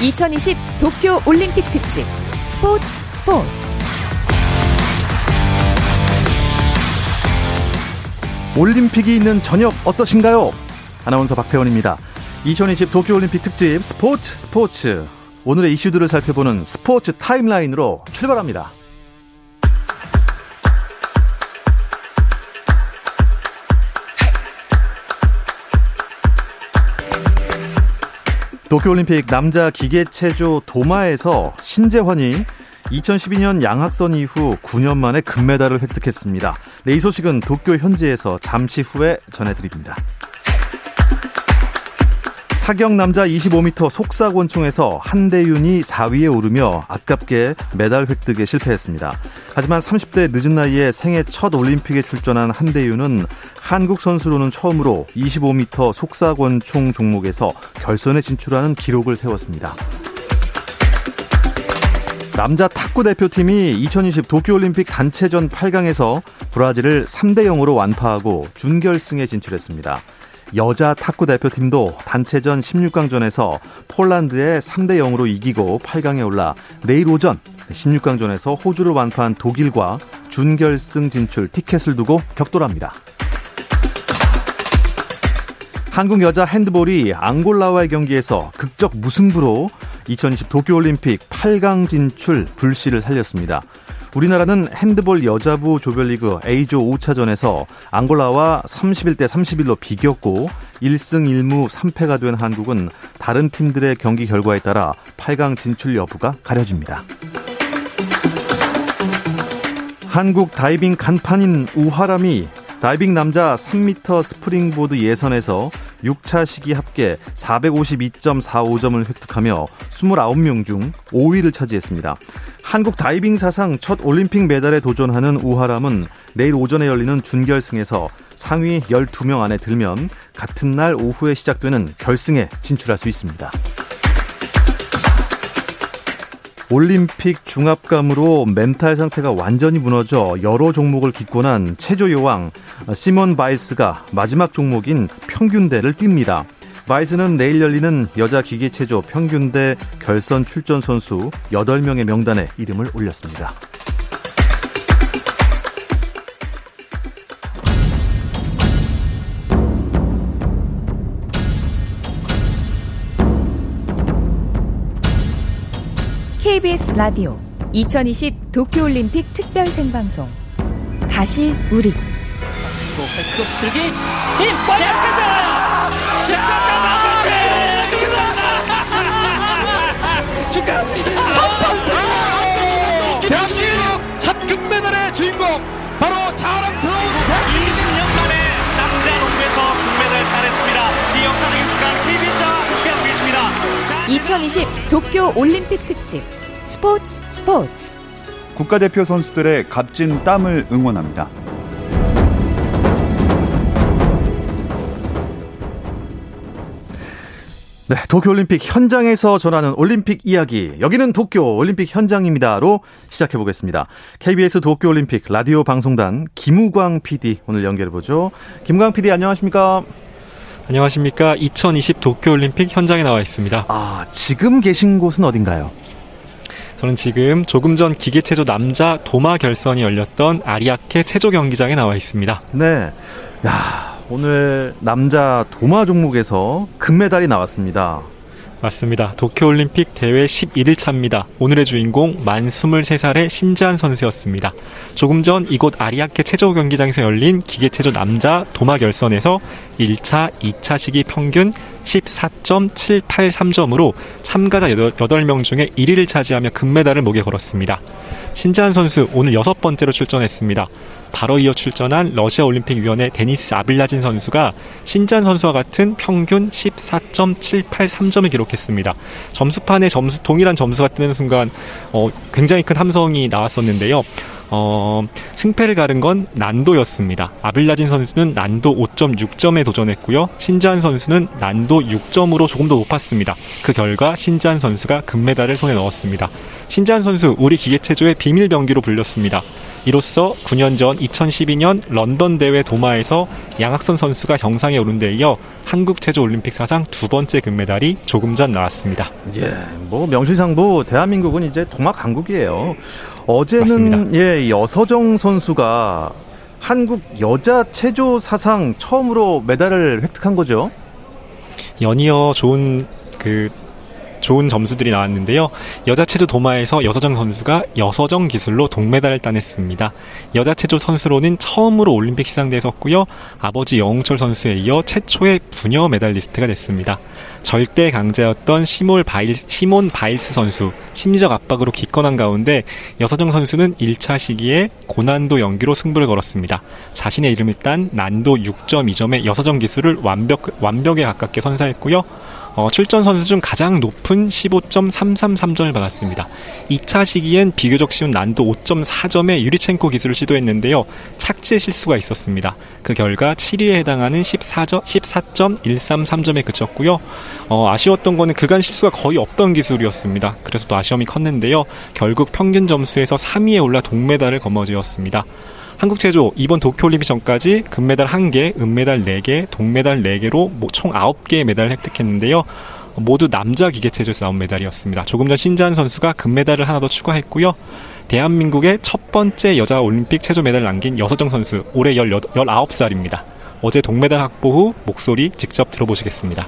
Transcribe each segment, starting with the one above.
2020 도쿄 올림픽 특집 스포츠 스포츠 올림픽이 있는 저녁 어떠신가요? 아나운서 박태원입니다. 2020 도쿄 올림픽 특집 스포츠 스포츠 오늘의 이슈들을 살펴보는 스포츠 타임라인으로 출발합니다. 도쿄올림픽 남자 기계체조 도마에서 신재환이 2012년 양학선 이후 9년 만에 금메달을 획득했습니다. 네, 이 소식은 도쿄 현지에서 잠시 후에 전해드립니다. 사경 남자 25m 속사권총에서 한대윤이 4위에 오르며 아깝게 메달 획득에 실패했습니다. 하지만 30대 늦은 나이에 생애 첫 올림픽에 출전한 한대윤은 한국 선수로는 처음으로 25m 속사권총 종목에서 결선에 진출하는 기록을 세웠습니다. 남자 탁구 대표팀이 2020 도쿄올림픽 단체전 8강에서 브라질을 3대 0으로 완파하고 준결승에 진출했습니다. 여자 탁구 대표팀도 단체전 16강전에서 폴란드에 3대 0으로 이기고 8강에 올라 내일 오전 16강전에서 호주를 완파한 독일과 준결승 진출 티켓을 두고 격돌합니다. 한국 여자 핸드볼이 앙골라와의 경기에서 극적 무승부로 2020 도쿄올림픽 8강 진출 불씨를 살렸습니다. 우리나라는 핸드볼 여자부 조별리그 A조 5차전에서 앙골라와 31대 31로 비겼고 1승 1무 3패가 된 한국은 다른 팀들의 경기 결과에 따라 8강 진출 여부가 가려집니다. 한국 다이빙 간판인 우하람이 다이빙 남자 3m 스프링보드 예선에서 6차 시기 합계 452.45점을 획득하며 29명 중 5위를 차지했습니다. 한국 다이빙 사상 첫 올림픽 메달에 도전하는 우하람은 내일 오전에 열리는 준결승에서 상위 12명 안에 들면 같은 날 오후에 시작되는 결승에 진출할 수 있습니다. 올림픽 중압감으로 멘탈 상태가 완전히 무너져 여러 종목을 기권한 체조 여왕 시몬 바일스가 마지막 종목인 평균대를 뜁니다. 바일스는 내일 열리는 여자 기계체조 평균대 결선 출전 선수 8명의 명단에 이름을 올렸습니다. KBS 라디오 2020 도쿄올림픽 특별 생방송. 다시 우리. 중국 헬스급 들기 힘! 대학에서! 14점! 축하합니다! 대한민국 첫 금메달의 주인공 바로 자랑스러운 20년 만에 남자 농구에서 금메달 따냈습니다. 이 역사적인 순간 KBS와 함께하고 계십니다. 자, 2020 도쿄 올림픽 특집 스포츠 스포츠 국가대표 선수들의 값진 땀을 응원합니다. 네, 도쿄올림픽 현장에서 전하는 올림픽 이야기. 여기는 도쿄 올림픽 현장입니다로 시작해 보겠습니다. KBS 도쿄올림픽 라디오 방송단 김우광 PD 오늘 연결해 보죠. 김우광 PD 안녕하십니까? 안녕하십니까. 2020 도쿄올림픽 현장에 나와 있습니다. 아, 지금 계신 곳은 어딘가요? 저는 지금 조금 전 기계체조 남자 도마 결선이 열렸던 아리아케 체조 경기장에 나와 있습니다. 네. 야, 오늘 남자 도마 종목에서 금메달이 나왔습니다. 맞습니다. 도쿄올림픽 대회 11일차입니다. 오늘의 주인공 만 23살의 신지한 선수였습니다. 조금 전 이곳 아리아케 체조 경기장에서 열린 기계체조 남자 도마 결선에서 1차, 2차 시기 평균 14.783점으로 참가자 8명 중에 1위를 차지하며 금메달을 목에 걸었습니다. 신지한 선수 오늘 여섯 번째로 출전했습니다. 바로 이어 출전한 러시아 올림픽위원회 데니스 아빌라진 선수가 신지한 선수와 같은 평균 14.783점을 기록했습니다. 점수판에 점수 동일한 점수가 뜨는 순간 어, 굉장히 큰 함성이 나왔었는데요. 어, 승패를 가른 건 난도였습니다. 아빌라진 선수는 난도 5.6점에 도전했고요. 신지한 선수는 난도 6점으로 조금 더 높았습니다. 그 결과 신지한 선수가 금메달을 손에 넣었습니다. 신지한 선수 우리 기계체조의 비밀 병기로 불렸습니다. 이로써 9년 전 2012년 런던 대회 도마에서 양학선 선수가 정상에 오른 데 이어 한국 체조 올림픽 사상 두 번째 금메달이 조금 전 나왔습니다. 예, 뭐 명실상부 대한민국은 이제 도마 강국이에요. 어제는 맞습니다. 예, 여서정 선수가 한국 여자 체조 사상 처음으로 메달을 획득한 거죠. 연이어 좋은 그 좋은 점수들이 나왔는데요. 여자 체조 도마에서 여서정 선수가 여서정 기술로 동메달을 따냈습니다. 여자 체조 선수로는 처음으로 올림픽 시상대에 섰고요. 아버지 영웅철 선수에 이어 최초의 부녀 메달리스트가 됐습니다. 절대 강자였던 시몰 바일, 시몬 바일스 선수 심리적 압박으로 기권한 가운데 여서정 선수는 1차 시기에 고난도 연기로 승부를 걸었습니다. 자신의 이름을 딴 난도 6.2점의 여서정 기술을 완벽, 완벽에 가깝게 선사했고요. 어, 출전 선수 중 가장 높은 15.333점을 받았습니다. 2차 시기엔 비교적 쉬운 난도 5.4점의 유리첸코 기술을 시도했는데요. 착지의 실수가 있었습니다. 그 결과 7위에 해당하는 14점, 14.133점에 그쳤고요. 어, 아쉬웠던 거는 그간 실수가 거의 없던 기술이었습니다. 그래서 또 아쉬움이 컸는데요. 결국 평균 점수에서 3위에 올라 동메달을 거머쥐었습니다. 한국 체조 이번 도쿄올림픽 전까지 금메달 1개, 은메달 4개, 동메달 4개로 총 9개의 메달을 획득했는데요. 모두 남자 기계체조에서 나온 메달이었습니다. 조금 전 신지한 선수가 금메달을 하나 더 추가했고요. 대한민국의 첫 번째 여자 올림픽 체조 메달을 남긴 여서정 선수, 올해 18, 19살입니다. 어제 동메달 확보 후 목소리 직접 들어보시겠습니다.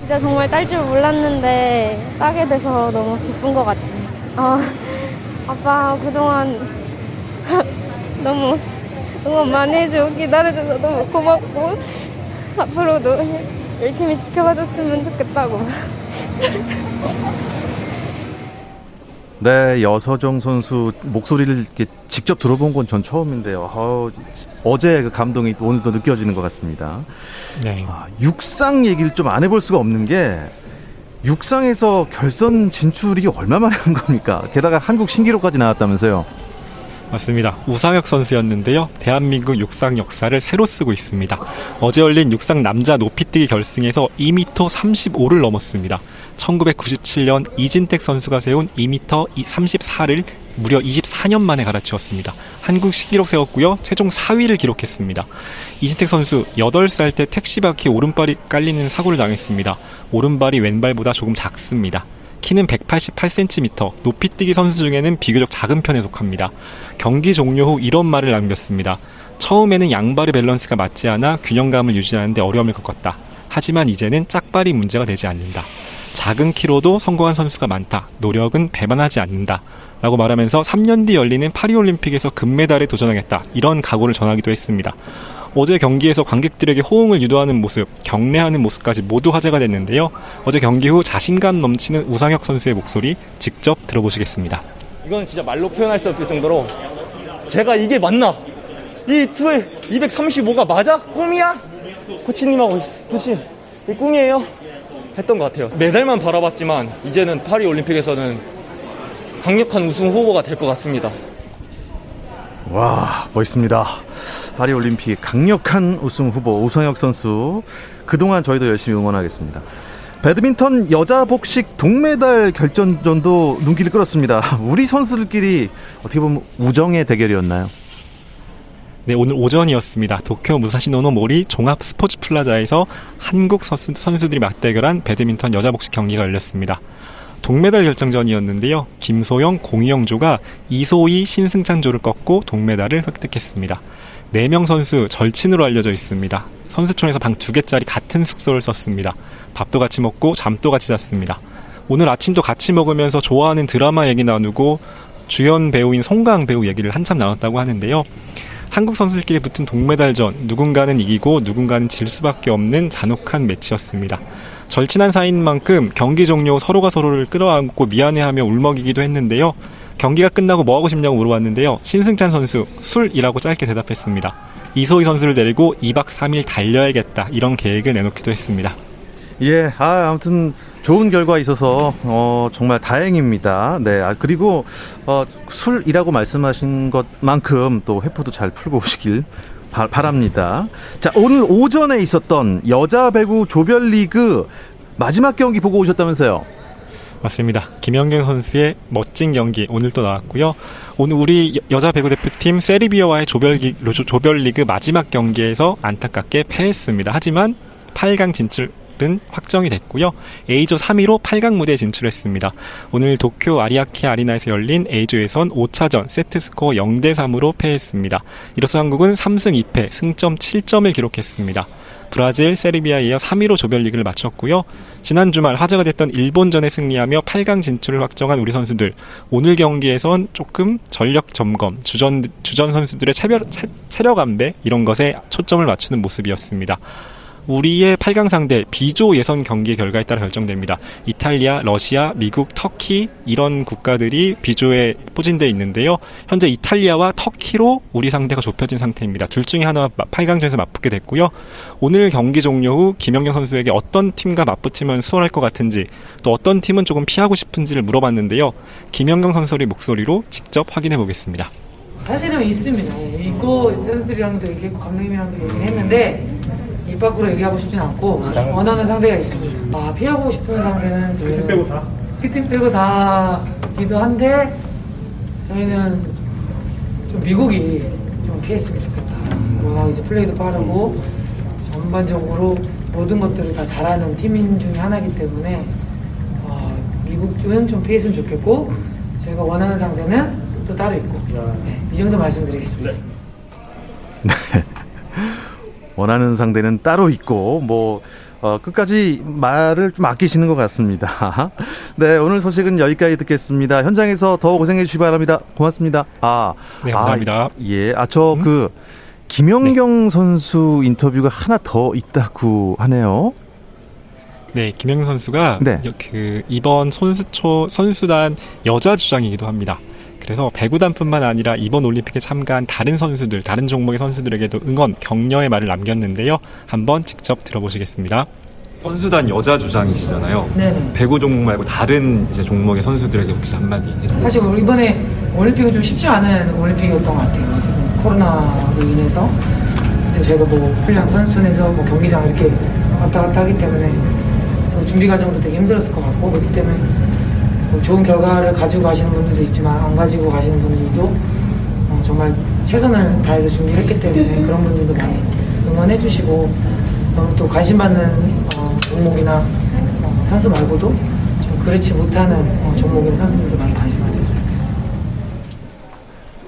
진짜 정말 딸 줄 몰랐는데 따게 돼서 너무 기쁜 것 같아요. 어, 아빠 그동안 너무 응원 많이 해주고 기다려줘서 너무 고맙고 앞으로도 열심히 지켜봐줬으면 좋겠다고. 네, 여서정 선수 목소리를 이렇게 직접 들어본 건 전 처음인데요. 아우, 어제 그 감동이 오늘도 느껴지는 것 같습니다. 네. 아, 육상 얘기를 좀 안 해볼 수가 없는 게 육상에서 결선 진출이 얼마 만에 한 겁니까? 게다가 한국 신기록까지 나왔다면서요. 맞습니다. 우상혁 선수였는데요. 대한민국 육상 역사를 새로 쓰고 있습니다. 어제 열린 육상 남자 높이뛰기 결승에서 2m 35를 넘었습니다. 1997년 이진택 선수가 세운 2m 34를 무려 24년 만에 갈아치웠습니다. 한국 신기록 세웠고요. 최종 4위를 기록했습니다. 이진택 선수 8살 때 택시 바퀴 오른발이 깔리는 사고를 당했습니다. 오른발이 왼발보다 조금 작습니다. 키는 188cm, 높이뛰기 선수 중에는 비교적 작은 편에 속합니다. 경기 종료 후 이런 말을 남겼습니다. 처음에는 양발의 밸런스가 맞지 않아 균형감을 유지하는데 어려움을 겪었다. 하지만 이제는 짝발이 문제가 되지 않는다. 작은 키로도 성공한 선수가 많다. 노력은 배반하지 않는다. 라고 말하면서 3년 뒤 열리는 파리올림픽에서 금메달에 도전하겠다. 이런 각오를 전하기도 했습니다. 어제 경기에서 관객들에게 호응을 유도하는 모습, 경례하는 모습까지 모두 화제가 됐는데요. 어제 경기 후 자신감 넘치는 우상혁 선수의 목소리 직접 들어보시겠습니다. 이건 진짜 말로 표현할 수 없을 정도로 제가 이게 맞나? 이 투에 235가 맞아? 꿈이야? 코치님하고 코치 이 꿈이에요? 했던 것 같아요. 메달만 바라봤지만 이제는 파리 올림픽에서는 강력한 우승 후보가 될 것 같습니다. 와, 멋있습니다. 파리올림픽 강력한 우승 후보 우상혁 선수. 그동안 저희도 열심히 응원하겠습니다. 배드민턴 여자 복식 동메달 결정전도 눈길을 끌었습니다. 우리 선수들끼리 어떻게 보면 우정의 대결이었나요? 네, 오늘 오전이었습니다. 도쿄 무사시노노모리 종합 스포츠 플라자에서 한국 선수, 선수들이 맞대결한 배드민턴 여자 복식 경기가 열렸습니다. 동메달 결정전이었는데요. 김소영, 공희용 조가 이소희, 신승찬조를 꺾고 동메달을 획득했습니다. 4명 선수 절친으로 알려져 있습니다. 선수촌에서 방 두 개짜리 같은 숙소를 썼습니다. 밥도 같이 먹고 잠도 같이 잤습니다. 오늘 아침도 같이 먹으면서 좋아하는 드라마 얘기 나누고 주연 배우인 송강 배우 얘기를 한참 나눴다고 하는데요. 한국 선수들끼리 붙은 동메달전 누군가는 이기고 누군가는 질 수밖에 없는 잔혹한 매치였습니다. 절친한 사이인 만큼 경기 종료 후 서로가 서로를 끌어안고 미안해하며 울먹이기도 했는데요. 경기가 끝나고 뭐 하고 싶냐고 물어봤는데요. 신승찬 선수 술이라고 짧게 대답했습니다. 이소희 선수를 데리고 2박 3일 달려야겠다 이런 계획을 내놓기도 했습니다. 예, 아, 아무튼 좋은 결과 있어서 어, 정말 다행입니다. 네, 아, 그리고 어, 술이라고 말씀하신 것만큼 또 회포도 잘 풀고 오시길 바, 바랍니다. 자, 오늘 오전에 있었던 여자 배구 조별리그 마지막 경기 보고 오셨다면서요? 맞습니다. 김연경 선수의 멋진 경기 오늘 또 나왔고요. 오늘 우리 여자 배구 대표팀 세르비아와의 조별기, 조별리그 마지막 경기에서 안타깝게 패했습니다. 하지만 8강 진출 은 확정이 됐고요. A조 3위로 8강 무대에 진출했습니다. 오늘 도쿄 아리아케 아리나에서 열린 A조에선 5차전 세트 스코어 0대 3으로 패했습니다. 이로써 한국은 3승 2패, 승점 7점을 기록했습니다. 브라질, 세르비아에 이어 3위로 조별리그를 마쳤고요. 지난 주말 화제가 됐던 일본전에 승리하며 8강 진출을 확정한 우리 선수들. 오늘 경기에선 조금 전력 점검, 주전, 주전 선수들의 체력, 체력 안배 이런 것에 초점을 맞추는 모습이었습니다. 우리의 8강 상대 B조 예선 경기 결과에 따라 결정됩니다. 이탈리아, 러시아, 미국, 터키 이런 국가들이 B조에 포진되어 있는데요. 현재 이탈리아와 터키로 우리 상대가 좁혀진 상태입니다. 둘 중에 하나 8강전에서 맞붙게 됐고요. 오늘 경기 종료 후 김영경 선수에게 어떤 팀과 맞붙으면 수월할 것 같은지 또 어떤 팀은 조금 피하고 싶은지를 물어봤는데요. 김영경 선수의 목소리로 직접 확인해 보겠습니다. 사실은 있습니다. 있고 선수들이랑도 이렇게 감독님이랑도 얘기를 했는데 입 밖으로 얘기하고 싶진 않고 원하는 상대가 있습니다. 아, 피하고 싶은 상대는 저희는 그팀 빼고 다? 그팀 빼고 다기도 한데 저희는 좀 미국이 좀 피했으면 좋겠다. 뭐 이제 플레이도 빠르고 전반적으로 모든 것들을 다 잘하는 팀인 중에 하나이기 때문에 어, 미국은 좀 피했으면 좋겠고 저희가 원하는 상대는 또 따로 있고 네, 이 정도 말씀드리겠습니다. 네. 원하는 상대는 따로 있고 뭐 어, 끝까지 말을 좀 아끼시는 것 같습니다. 네, 오늘 소식은 여기까지 듣겠습니다. 현장에서 더 고생해 주시기 바랍니다. 고맙습니다. 아, 네, 감사합니다. 아, 예, 아, 저, 음? 그, 김연경 네. 선수 인터뷰가 하나 더 있다고 하네요. 네, 김연경 선수가 네. 그 이번 선수초 선수단 여자 주장이기도 합니다. 그래서 배구단뿐만 아니라 이번 올림픽에 참가한 다른 선수들, 다른 종목의 선수들에게도 응원, 격려의 말을 남겼는데요. 한번 직접 들어보시겠습니다. 선수단 여자 주장이시잖아요. 네. 배구 종목 말고 다른 이제 종목의 선수들에게 혹시 한마디 해주세요. 사실 이번에 올림픽은 좀 쉽지 않은 올림픽이었던 것 같아요. 지금 코로나로 인해서 저희가 뭐 훈련 선수에서 뭐 경기장 이렇게 왔다 갔다 하기 때문에 또 준비 과정도 되게 힘들었을 것 같고 그렇기 때문에 뭐 좋은 결과를 가지고 가시는 분들도 있지만 안 가지고 가시는 분들도 어, 정말 최선을 다해서 준비를 했기 때문에 그런 분들도 많이 응원해 주시고 너무 또 관심 받는 어, 종목이나 어, 선수 말고도 좀 그렇지 못하는 어, 종목의 선수들도 많이 관심 가져주셨습니다.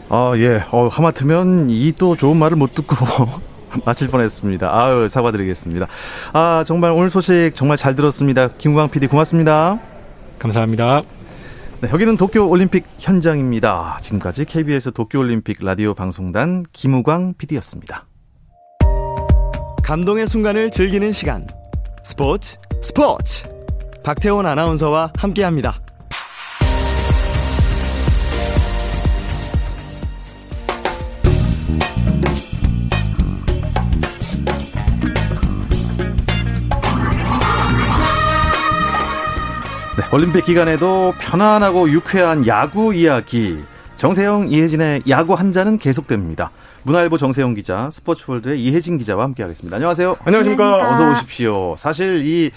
아, 예. 어, 하마터면 이 또 좋은 말을 못 듣고 마칠 뻔했습니다. 아유, 사과드리겠습니다. 아, 정말 오늘 소식 정말 잘 들었습니다. 김구광 PD 고맙습니다. 감사합니다. 네, 여기는 도쿄올림픽 현장입니다. 지금까지 KBS 도쿄올림픽 라디오 방송단 김우광 PD였습니다. 감동의 순간을 즐기는 시간. 스포츠, 스포츠! 박태원 아나운서와 함께합니다. 올림픽 기간에도 편안하고 유쾌한 야구 이야기. 정세영, 이혜진의 야구 한 잔은 계속됩니다. 문화일보 정세영 기자, 스포츠월드의 이혜진 기자와 함께하겠습니다. 안녕하세요. 안녕하십니까. 어서 오십시오. 사실 이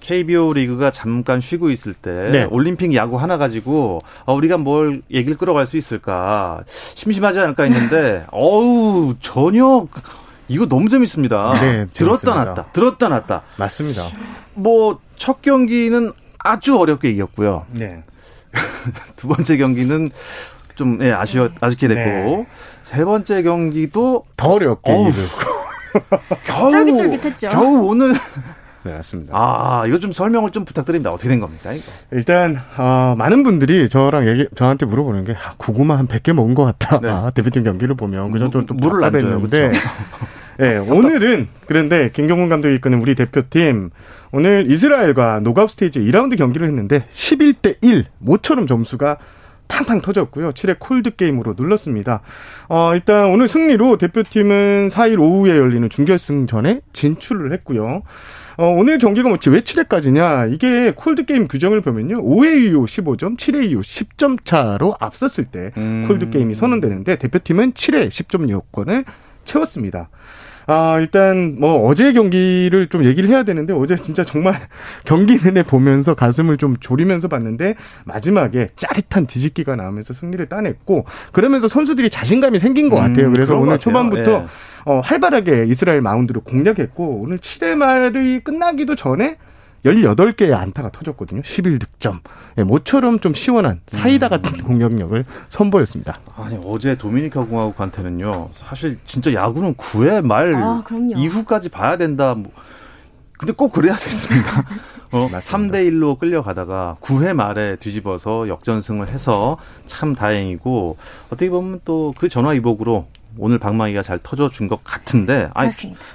KBO 리그가 잠깐 쉬고 있을 때 네. 올림픽 야구 하나 가지고 어, 우리가 뭘 얘기를 끌어갈 수 있을까 심심하지 않을까 했는데 어우 전혀 이거 너무 재밌습니다. 네, 들었다 놨다. 들었다 놨다. 맞습니다. 뭐 첫 경기는 아주 어렵게 이겼고요. 네. 두 번째 경기는 좀 예, 아쉬워 아쉽게 됐고 네. 세 번째 경기도 더 어렵게 이기고 겨우 쫄깃쫄깃했죠. 겨우 오늘 네, 맞습니다. 아, 이거 좀 설명을 좀 부탁드립니다. 어떻게 된 겁니까, 이거? 일단, 어, 많은 분들이 저랑 얘기, 저한테 물어보는 게, 아, 고구마 한 100개 먹은 것 같다. 네. 아, 대표팀 경기를 보면. 그래서 좀, 좀 물을 안 줘요. 데 네, 오늘은 그런데 김경문 감독이 이끄는 우리 대표팀 오늘 이스라엘과 녹아웃 스테이지 2라운드 경기를 했는데 11대 1 모처럼 점수가 팡팡 터졌고요. 7회 콜드 게임으로 눌렀습니다. 어, 일단 오늘 승리로 대표팀은 4일 오후에 열리는 준결승전에 진출을 했고요. 어, 오늘 경기가 뭐지 왜 7회까지냐? 이게 콜드 게임 규정을 보면요. 5회 이후 15점, 7회 이후 10점 차로 앞섰을 때 음. 콜드 게임이 선언되는데 대표팀은 7회 10점 요건을 채웠습니다. 아, 일단 뭐 어제 경기를 좀 얘기를 해야 되는데 어제 진짜 정말 경기 내내 보면서 가슴을 좀 졸이면서 봤는데 마지막에 짜릿한 뒤집기가 나오면서 승리를 따냈고 그러면서 선수들이 자신감이 생긴 것 같아요. 음, 그래서 오늘 초반부터 예. 어, 활발하게 이스라엘 마운드를 공략했고 오늘 7회 말이 끝나기도 전에 18개의 안타가 터졌거든요. 11득점. 예, 모처럼 좀 시원한 사이다 같은 음. 공격력을 선보였습니다. 아니, 어제 도미니카 공화국한테는요. 사실 진짜 야구는 9회 말 아, 이후까지 봐야 된다. 뭐. 근데 꼭 그래야 됐습니다. 어, 3대 1로 끌려가다가 9회 말에 뒤집어서 역전승을 해서 참 다행이고 어떻게 보면 또 그 전화 위복으로 오늘 방망이가 잘 터져준 것 같은데 아니.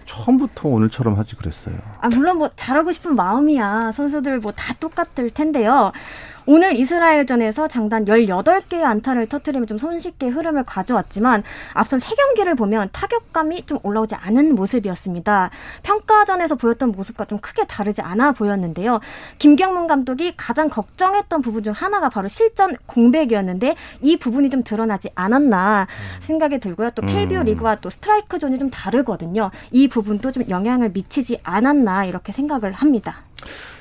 처음부터 오늘처럼 하지 그랬어요. 아 물론 뭐 잘하고 싶은 마음이야 선수들 뭐 다 똑같을 텐데요. 오늘 이스라엘전에서 장단 18개의 안타를 터트리며 좀 손쉽게 흐름을 가져왔지만 앞선 3경기를 보면 타격감이 좀 올라오지 않은 모습이었습니다. 평가전에서 보였던 모습과 좀 크게 다르지 않아 보였는데요. 김경문 감독이 가장 걱정했던 부분 중 하나가 바로 실전 공백이었는데 이 부분이 좀 드러나지 않았나 생각이 들고요. 또 KBO 음. 리그와 또 스트라이크 존이 좀 다르거든요. 이 부분도 좀 영향을 미치지 않았나 이렇게 생각을 합니다.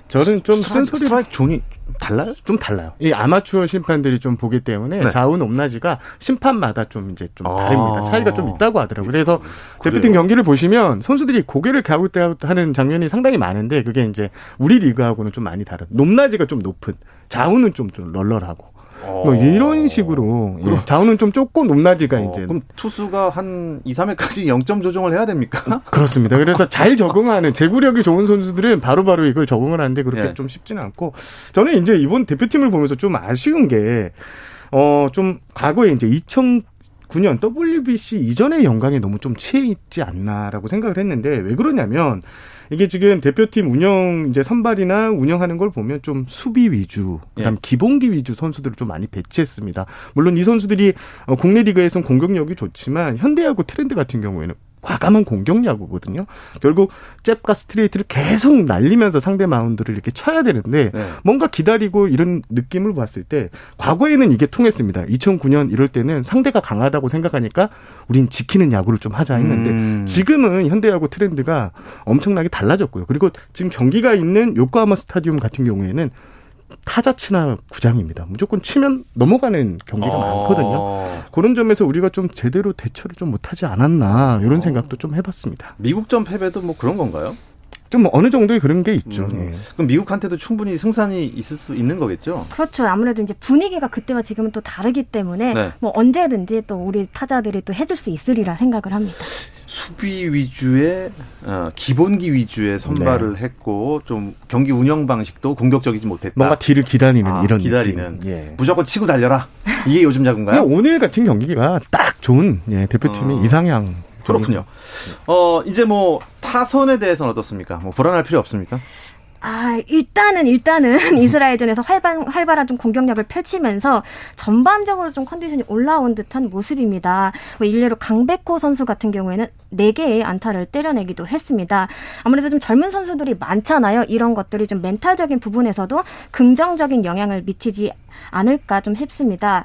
저는 좀 쓴소리 스트라이크 존이 달라요? 좀 달라요. 이 아마추어 심판들이 좀 보기 때문에 네. 좌우 높낮이가 심판마다 좀 이제 좀 아. 다릅니다. 차이가 좀 있다고 하더라고요. 그래서 그래요? 대표팀 경기를 보시면 선수들이 고개를 갸웃갸웃하는 장면이 상당히 많은데 그게 이제 우리 리그하고는 좀 많이 다른. 높낮이가 좀 높은. 좌우는 좀, 좀 널널하고. 뭐 이런 식으로 예. 자우는 좀 좁고 높낮이가 어, 이제 그럼 투수가 한 2, 3회까지 0점 조정을 해야 됩니까? 그렇습니다. 그래서 잘 적응하는 제구력이 좋은 선수들은 바로바로 바로 이걸 적응을 하는데 그렇게 예. 좀 쉽지는 않고 저는 이제 이번 대표팀을 보면서 좀 아쉬운 게 어 좀 과거에 이제 2000 9년 WBC 이전의 영광에 너무 좀 취해 있지 않나라고 생각을 했는데 왜 그러냐면 이게 지금 대표팀 운영 이제 선발이나 운영하는 걸 보면 좀 수비 위주, 그다음 예. 기본기 위주 선수들을 좀 많이 배치했습니다. 물론 이 선수들이 어, 국내 리그에서는 공격력이 좋지만 현대 야구 트렌드 같은 경우에는 과감한 공격 야구거든요. 결국 잽과 스트레이트를 계속 날리면서 상대 마운드를 이렇게 쳐야 되는데 네. 뭔가 기다리고 이런 느낌을 봤을 때 과거에는 이게 통했습니다. 2009년 이럴 때는 상대가 강하다고 생각하니까 우린 지키는 야구를 좀 하자 했는데 음. 지금은 현대 야구 트렌드가 엄청나게 달라졌고요. 그리고 지금 경기가 있는 요코하마 스타디움 같은 경우에는 타자 친화 구장입니다. 무조건 치면 넘어가는 경기가 어. 많거든요. 그런 점에서 우리가 좀 제대로 대처를 좀 못하지 않았나 이런 어. 생각도 좀 해봤습니다. 미국전 패배도 뭐 그런 건가요? 좀 어느 정도의 그런 게 있죠. 음. 예. 그럼 미국한테도 충분히 승산이 있을 수 있는 거겠죠? 그렇죠. 아무래도 이제 분위기가 그때와 지금은 또 다르기 때문에 네. 뭐 언제든지 또 우리 타자들이 또 해줄 수 있으리라 생각을 합니다. 수비 위주의 어, 기본기 위주의 선발을 네. 했고 좀 경기 운영 방식도 공격적이지 못했다. 뭔가 뒤를 기다리는 아, 이런 기다리는 예. 무조건 치고 달려라. 이게 요즘 자구인가요? 오늘 같은 경기가 딱 좋은 예, 대표팀의 어. 이상향 그렇군요. 어, 이제 뭐 타선에 대해서는 어떻습니까? 뭐 불안할 필요 없습니까? 아, 일단은, 일단은 이스라엘전에서 활발, 활발한 좀 공격력을 펼치면서 전반적으로 좀 컨디션이 올라온 듯한 모습입니다. 뭐 일례로 강백호 선수 같은 경우에는 4개의 안타를 때려내기도 했습니다. 아무래도 좀 젊은 선수들이 많잖아요. 이런 것들이 좀 멘탈적인 부분에서도 긍정적인 영향을 미치지 않을까 좀 싶습니다.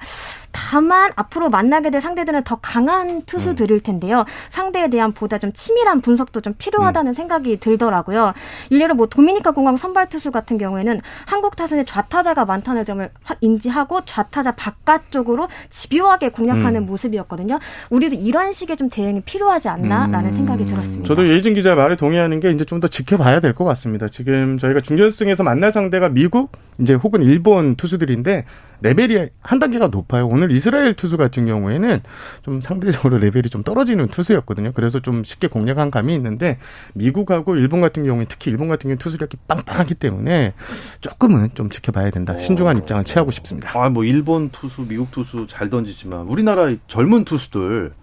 다만 앞으로 만나게 될 상대들은 더 강한 투수들일 음. 텐데요. 상대에 대한 보다 좀 치밀한 분석도 좀 필요하다는 음. 생각이 들더라고요. 일례로 뭐 도미니카 공항 선발 투수 같은 경우에는 한국 타선에 좌타자가 많다는 점을 인지하고 좌타자 바깥쪽으로 집요하게 공략하는 음. 모습이었거든요. 우리도 이런 식의 좀 대응이 필요하지 않나라는 음. 생각이 들었습니다. 저도 예진 기자 말에 동의하는 게 이제 좀 더 지켜봐야 될 것 같습니다. 지금 저희가 준결승에서 만날 상대가 미국 이제 혹은 일본 투수들인데 레벨이 한 단계가 높아요. 오늘 이스라엘 투수 같은 경우에는 좀 상대적으로 레벨이 좀 떨어지는 투수였거든요. 그래서 좀 쉽게 공략한 감이 있는데 미국하고 일본 같은 경우에 특히 일본 같은 경우에 투수력이 빵빵하기 때문에 조금은 좀 지켜봐야 된다. 신중한 입장을 취하고 싶습니다. 아, 뭐 일본 투수, 미국 투수 잘 던지지만 우리나라 젊은 투수들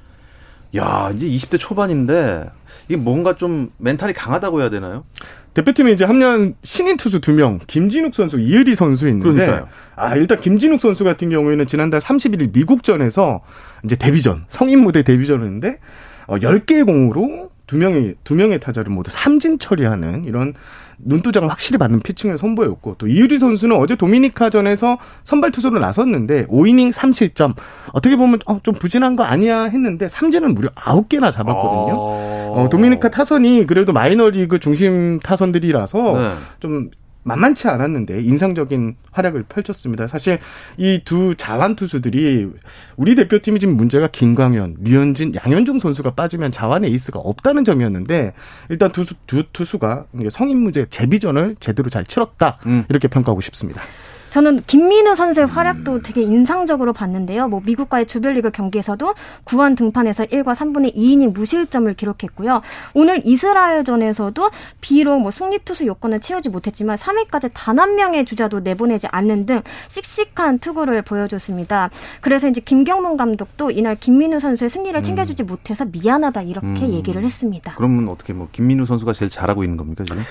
야, 이제 20대 초반인데 이게 뭔가 좀 멘탈이 강하다고 해야 되나요? 대표팀에 이제 합류한 신인 투수 두 명, 김진욱 선수, 이의리 선수 있는데, 그러니까요. 아 일단 김진욱 선수 같은 경우에는 지난달 31일 미국전에서 이제 데뷔전, 성인 무대 데뷔전이었는데 어, 10개의 공으로 두 명의 두 명의 타자를 모두 삼진 처리하는 이런 눈도장을 확실히 받는 피칭을 선보였고 또 이유리 선수는 어제 도미니카전에서 선발 투수로 나섰는데 5이닝 3실점 어떻게 보면 어, 좀 부진한 거 아니야 했는데 삼진은 무려 9개나 잡았거든요. 어... 어, 도미니카 타선이 그래도 마이너리그 중심 타선들이라서 네. 좀 만만치 않았는데 인상적인 활약을 펼쳤습니다. 사실 이 두 자완 투수들이 우리 대표팀이 지금 문제가 김광현, 류현진, 양현종 선수가 빠지면 자완 에이스가 없다는 점이었는데 일단 두, 두 투수가 성인 문제 재비전을 제대로 잘 치렀다 음. 이렇게 평가하고 싶습니다. 저는 김민우 선수의 활약도 되게 인상적으로 봤는데요. 뭐 미국과의 조별리그 경기에서도 9원 등판에서 1과 3분의 2이닝 무실점을 기록했고요. 오늘 이스라엘전에서도 비록 뭐 승리 투수 요건을 채우지 못했지만 3회까지 단 한 명의 주자도 내보내지 않는 등 씩씩한 투구를 보여줬습니다. 그래서 이제 김경문 감독도 이날 김민우 선수의 승리를 음. 챙겨주지 못해서 미안하다 이렇게 음. 얘기를 했습니다. 그러면 어떻게 뭐 김민우 선수가 제일 잘하고 있는 겁니까 지금?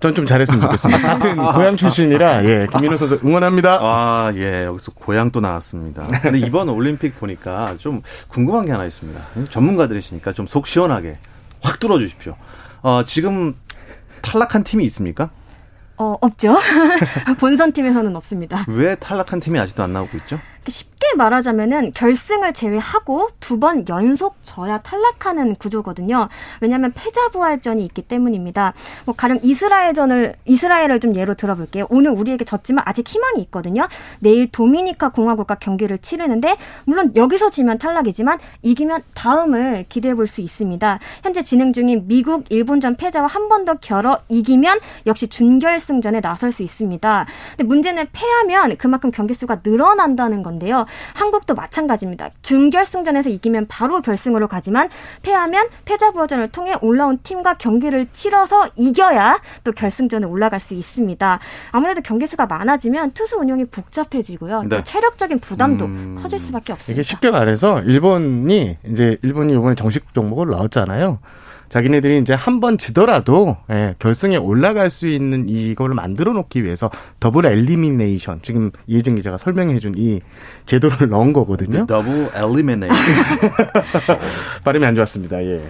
전 좀 잘했으면 좋겠습니다. 같은 고향 출신이라 예, 김민호 선수 응원합니다. 아, 예. 여기서 고향 또 나왔습니다. 근데 이번 올림픽 보니까 좀 궁금한 게 하나 있습니다. 전문가들이시니까 좀 속 시원하게 확 뚫어 주십시오. 어, 지금 탈락한 팀이 있습니까? 어, 없죠. 본선 팀에서는 없습니다. 왜 탈락한 팀이 아직도 안 나오고 있죠? 쉽게 말하자면은 결승을 제외하고 두 번 연속 져야 탈락하는 구조거든요. 왜냐하면 패자부활전이 있기 때문입니다. 뭐 가령 이스라엘전을 이스라엘을 좀 예로 들어볼게요. 오늘 우리에게 졌지만 아직 희망이 있거든요. 내일 도미니카 공화국과 경기를 치르는데 물론 여기서 지면 탈락이지만 이기면 다음을 기대해 볼 수 있습니다. 현재 진행 중인 미국 일본전 패자와 한 번더 겨뤄 이기면 역시 준결승전에 나설 수 있습니다. 근데 문제는 패하면 그만큼 경기 수가 늘어난다는 건데. 건데요. 한국도 마찬가지입니다. 준결승전에서 이기면 바로 결승으로 가지만 패하면 패자부호전을 통해 올라온 팀과 경기를 치러서 이겨야 또 결승전에 올라갈 수 있습니다. 아무래도 경기 수가 많아지면 투수 운영이 복잡해지고요. 네. 또 체력적인 부담도 음... 커질 수밖에 없습니다. 이게 쉽게 말해서 일본이 이제 일본이 이번에 정식 종목을 넣었잖아요. 자기네들이 이제 한 번 지더라도 예, 결승에 올라갈 수 있는 이걸 만들어 놓기 위해서 double elimination 지금 이혜진 기자가 설명해 준 이 제도를 넣은 거거든요. double elimination 발음이 안 좋았습니다. 예.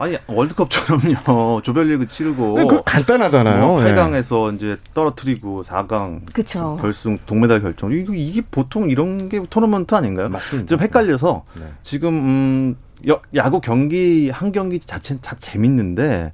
아니 월드컵처럼요 조별리그 치르고 네, 그 간단하잖아요. 뭐 8강에서 네. 이제 떨어뜨리고 4강 그쵸. 결승 동메달 결정 이게, 이게 보통 이런 게 토너먼트 아닌가요? 맞습니다. 좀 헷갈려서 네. 지금 음, 야구 경기 한 경기 자체 다 재밌는데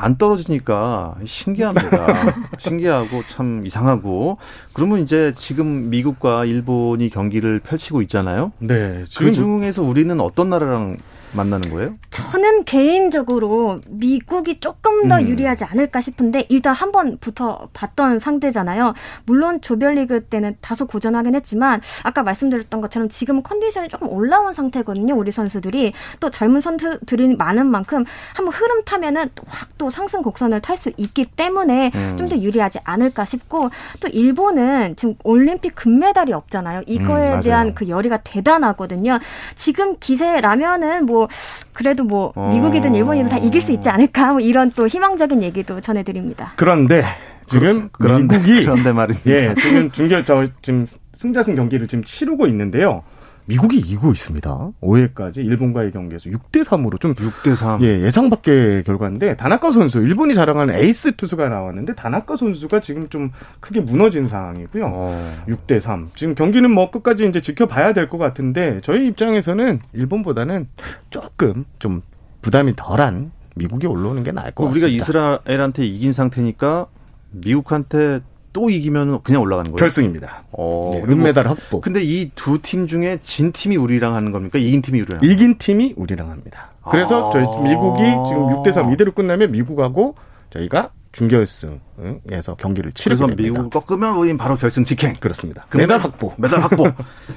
안 떨어지니까 신기합니다. 신기하고 참 이상하고 그러면 이제 지금 미국과 일본이 경기를 펼치고 있잖아요. 네. 그 중에서 우리는 어떤 나라랑 만나는 거예요? 저는 개인적으로 미국이 조금 더 음. 유리하지 않을까 싶은데 일단 한 번부터 봤던 상대잖아요. 물론 조별리그 때는 다소 고전하긴 했지만 아까 말씀드렸던 것처럼 지금은 컨디션이 조금 올라온 상태거든요. 우리 선수들이 또 젊은 선수들이 많은 만큼 한번 흐름 타면은 확또 상승 곡선을 탈 수 있기 때문에 음. 좀더 유리하지 않을까 싶고 또 일본은 지금 올림픽 금메달이 없잖아요. 이거에 음, 대한 그 열의가 대단하거든요. 지금 기세라면은 뭐 그래도 뭐 어. 미국이든 일본이든 다 이길 수 있지 않을까 뭐 이런 또 희망적인 얘기도 전해드립니다. 그런데 지금 그, 그런데, 미국이 그런데 말입니다. 예, 지금 준결 저 지금 승자승 경기를 지금 치르고 있는데요. 미국이 이기고 있습니다. 5회까지 일본과의 경기에서 6대 3으로 좀 6대 3. 예, 예상 밖의 결과인데 다나카 선수 일본이 자랑하는 에이스 투수가 나왔는데 다나카 선수가 지금 좀 크게 무너진 상황이고요. 어. 6대 3. 지금 경기는 뭐 끝까지 이제 지켜봐야 될 것 같은데 저희 입장에서는 일본보다는 조금 좀 부담이 덜한 미국이 올라오는 게 나을 것 같습니다. 우리가 이스라엘한테 이긴 상태니까 미국한테 또 이기면 그냥 올라가는 거예요? 결승입니다. 어, 네, 은메달 확보. 근데 이 두 팀 중에 진 팀이 우리랑 하는 겁니까? 이긴 팀이 우리랑? 이긴 팀이 우리랑 합니다. 그래서 아~ 저희 미국이 지금 6대 3 이대로 끝나면 미국하고 저희가 준결승에서 경기를 치르게 됩니다. 그래서 미국을 꺾으면 우리는 바로 결승 직행. 그렇습니다. 메달 확보. 메달 확보.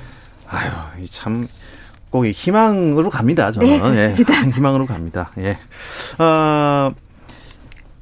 아유, 참. 꼭 희망으로 갑니다, 저는. 네, 예, 희망으로 갑니다. 예. 아,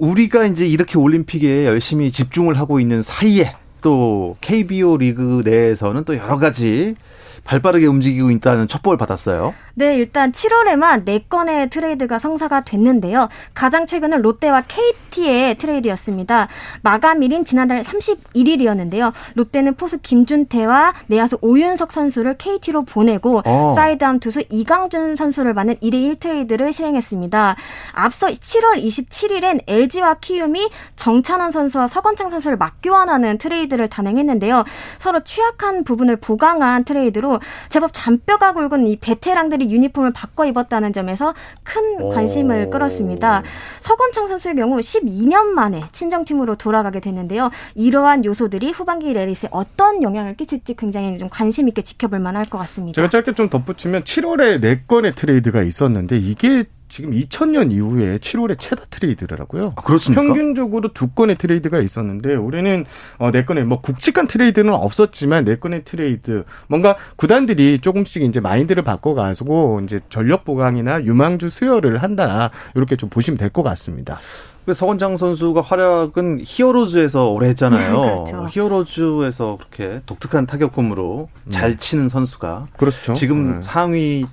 우리가 이제 이렇게 올림픽에 열심히 집중을 하고 있는 사이에 또 KBO 리그 내에서는 또 여러 가지 발빠르게 움직이고 있다는 첩보를 받았어요. 네, 일단 7월에만 4건의 트레이드가 성사가 됐는데요. 가장 최근은 롯데와 KT의 트레이드였습니다. 마감일인 지난달 31일이었는데요. 롯데는 포수 김준태와 내야수 오윤석 선수를 KT로 보내고 어. 사이드암 투수 이강준 선수를 받는 2대1 트레이드를 실행했습니다. 앞서 7월 27일엔 LG와 키움이 정찬헌 선수와 서건창 선수를 맞교환하는 트레이드를 단행했는데요. 서로 취약한 부분을 보강한 트레이드로 제법 잔뼈가 굵은 이 베테랑들이 유니폼을 바꿔 입었다는 점에서 큰 관심을 끌었습니다. 서건창 선수의 경우 12년 만에 친정팀으로 돌아가게 됐는데요. 이러한 요소들이 후반기 레이스에 어떤 영향을 끼칠지 굉장히 좀 관심 있게 지켜볼 만할 것 같습니다. 제가 짧게 좀 덧붙이면 7월에 4건의 트레이드가 있었는데 이게 지금 2000년 이후에 7월에 최다 트레이드라고요. 아, 그렇습니까? 평균적으로 두 건의 트레이드가 있었는데 올해는 어, 네 건의 뭐 굵직한 트레이드는 없었지만 네 건의 트레이드 뭔가 구단들이 조금씩 이제 마인드를 바꿔가지고 이제 전력 보강이나 유망주 수혈을 한다 이렇게 좀 보시면 될 것 같습니다. 그 서건창 선수가 활약은 히어로즈에서 오래 했잖아요. 그렇죠. 히어로즈에서 그렇게 독특한 타격폼으로 잘 치는 선수가 그렇죠. 지금 네. 상위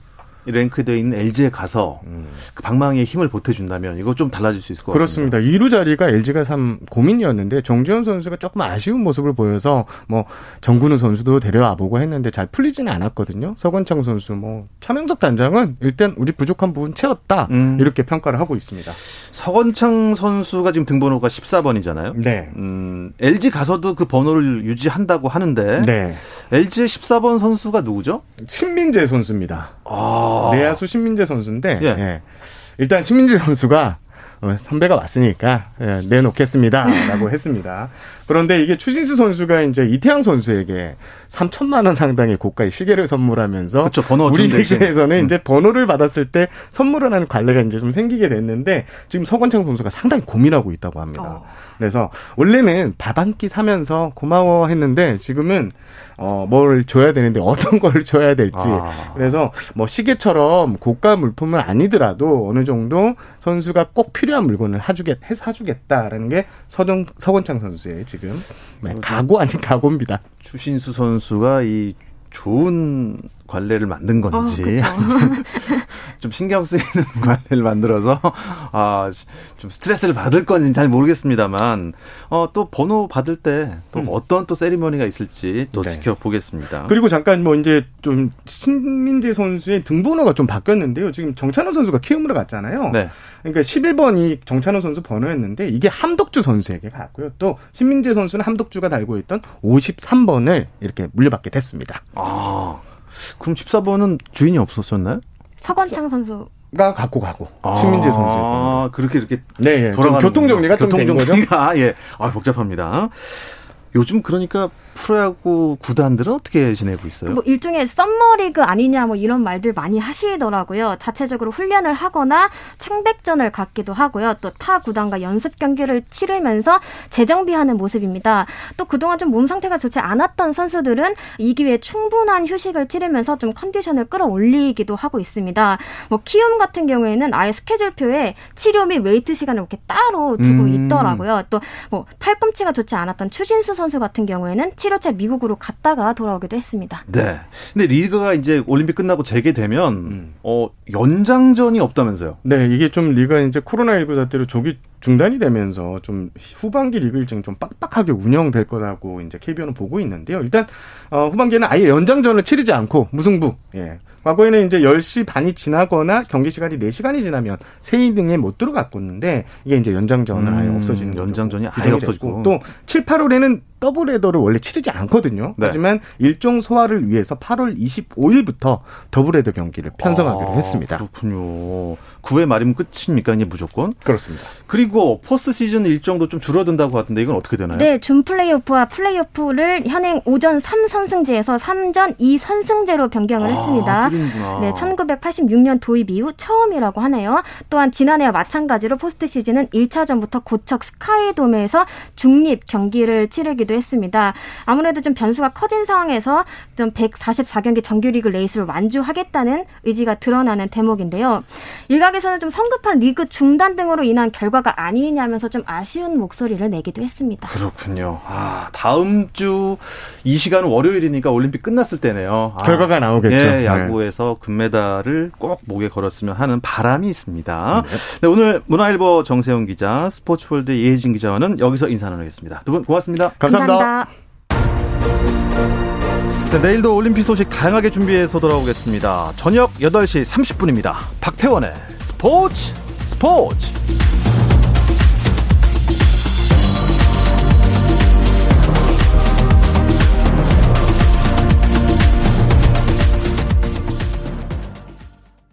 랭크되어 있는 LG에 가서 그 방망이에 힘을 보태준다면 이거 좀 달라질 수 있을 것 같습니다. 그렇습니다. 2루 자리가 LG가 참 고민이었는데 정지현 선수가 조금 아쉬운 모습을 보여서 뭐 정근우 선수도 데려와 보고 했는데 잘 풀리지는 않았거든요. 서건창 선수 뭐 차명석 단장은 일단 우리 부족한 부분 채웠다 음. 이렇게 평가를 하고 있습니다. 서건창 선수가 지금 등번호가 14번이잖아요. 네. 음, LG 가서도 그 번호를 유지한다고 하는데 네. LG의 14번 선수가 누구죠? 신민재 선수입니다. 아. 내야수 신민재 선수인데 예. 예. 일단 신민재 선수가 어, 선배가 왔으니까 예, 내놓겠습니다라고 했습니다. 그런데 이게 추신수 선수가 이제 이태양 선수에게 3천만 원 상당의 고가의 시계를 선물하면서 그쵸, 번호 우리. 리그에서는 음. 이제 번호를 받았을 때 선물을 하는 관례가 이제 좀 생기게 됐는데 지금 서건창 선수가 상당히 고민하고 있다고 합니다. 그래서 원래는 밥 한 끼 사면서 고마워 했는데 지금은 어, 뭘 줘야 되는데 어떤 걸 줘야 될지. 아. 그래서 뭐 시계처럼 고가 물품은 아니더라도 어느 정도 선수가 꼭 필요한 물건을 사주겠, 해 사주겠다라는 게 서정, 서건창 선수의 지금 네, 각오 아닌 각오입니다. 추신수 선수가 이 좋은 관례를 만든 건지 어. 좀 신경 쓰이는 관례를 만들어서 아 좀 스트레스를 받을 건지는 잘 모르겠습니다만 어 또 번호 받을 때또 어떤 또 세리머니가 있을지 또 음. 네. 지켜보겠습니다. 그리고 잠깐 뭐 이제 좀 신민재 선수의 등번호가 좀 바뀌었는데요. 지금 정찬호 선수가 키움으로 갔잖아요. 네. 그러니까 11번이 정찬호 선수 번호였는데 이게 함덕주 선수에게 갔고요. 또 신민재 선수는 함덕주가 달고 있던 53번을 이렇게 물려받게 됐습니다. 아 그럼 14번은 주인이 없었었나요? 서건창 선수 가 갖고 가고 신민재 선수의 번호. 아, 그렇게 이렇게 네, 예. 돌아가는 좀 교통 정리가 거죠. 교통 정리가 예, 아 복잡합니다. 요즘 그러니까 프로야구 구단들은 어떻게 지내고 있어요? 뭐 일종의 썸머리그 아니냐 뭐 이런 말들 많이 하시더라고요. 자체적으로 훈련을 하거나 창백전을 갖기도 하고요. 또 타 구단과 연습 경기를 치르면서 재정비하는 모습입니다. 또 그동안 좀 몸 상태가 좋지 않았던 선수들은 이 기회에 충분한 휴식을 치르면서 좀 컨디션을 끌어올리기도 하고 있습니다. 뭐 키움 같은 경우에는 아예 스케줄표에 치료 및 웨이트 시간을 이렇게 따로 두고 음. 있더라고요. 또 뭐 팔꿈치가 좋지 않았던 추신수 선수 같은 경우에는 치료차 미국으로 갔다가 돌아오기도 했습니다. 네. 근데 리그가 이제 올림픽 끝나고 재개되면 음. 어 연장전이 없다면서요? 네, 이게 좀 리그가 이제 코로나 19 사태로 조기 중단이 되면서 좀 후반기 리그 일정이 좀 빡빡하게 운영될 거라고 이제 KBO는 보고 있는데요. 일단 어, 후반기에는 아예 연장전을 치르지 않고 무승부. 예. 과거에는 이제 10시 반이 지나거나 경기 시간이 4시간이 지나면 세 이닝에 못 들어갔었는데 이게 이제 연장전은 아예 음, 없어지는 거죠. 연장전이 아예 없어지고. 또 7, 8월에는 더블 헤더를 원래 치르지 않거든요. 네. 하지만 일정 소화를 위해서 8월 25일부터 더블 헤더 경기를 편성하기로 아, 했습니다. 그렇군요. 9회 말이면 끝입니까? 이제 무조건? 그렇습니다. 그리고 포스트 시즌 일정도 좀 줄어든다고 하던데 이건 어떻게 되나요? 네, 준 플레이오프와 플레이오프를 현행 5전 3선승제에서 3전 2선승제로 변경을 아, 했습니다. 줄이는구나. 네, 1986년 도입 이후 처음이라고 하네요. 또한 지난해와 마찬가지로 포스트 시즌은 1차전부터 고척 스카이돔에서 중립 경기를 치르기도 했습니다. 아무래도 좀 변수가 커진 상황에서 좀 144경기 정규리그 레이스를 완주하겠다는 의지가 드러나는 대목인데요. 일각에서는 좀 성급한 리그 중단 등으로 인한 결과가 아니냐면서 좀 아쉬운 목소리를 내기도 했습니다. 그렇군요. 아, 다음 주 이 시간은 월요일이니까 올림픽 끝났을 때네요. 아, 결과가 나오겠죠. 예, 네. 야구에서 금메달을 꼭 목에 걸었으면 하는 바람이 있습니다. 네, 오늘 문화일보 정세영 기자, 스포츠월드 이혜진 기자와는 여기서 인사 나누겠습니다. 두 분 고맙습니다. 감사합니다. 네, 내일도 올림픽 소식 다양하게 준비해서 돌아오겠습니다. 저녁 8시 30분입니다. 박태원의 스포츠 스포츠.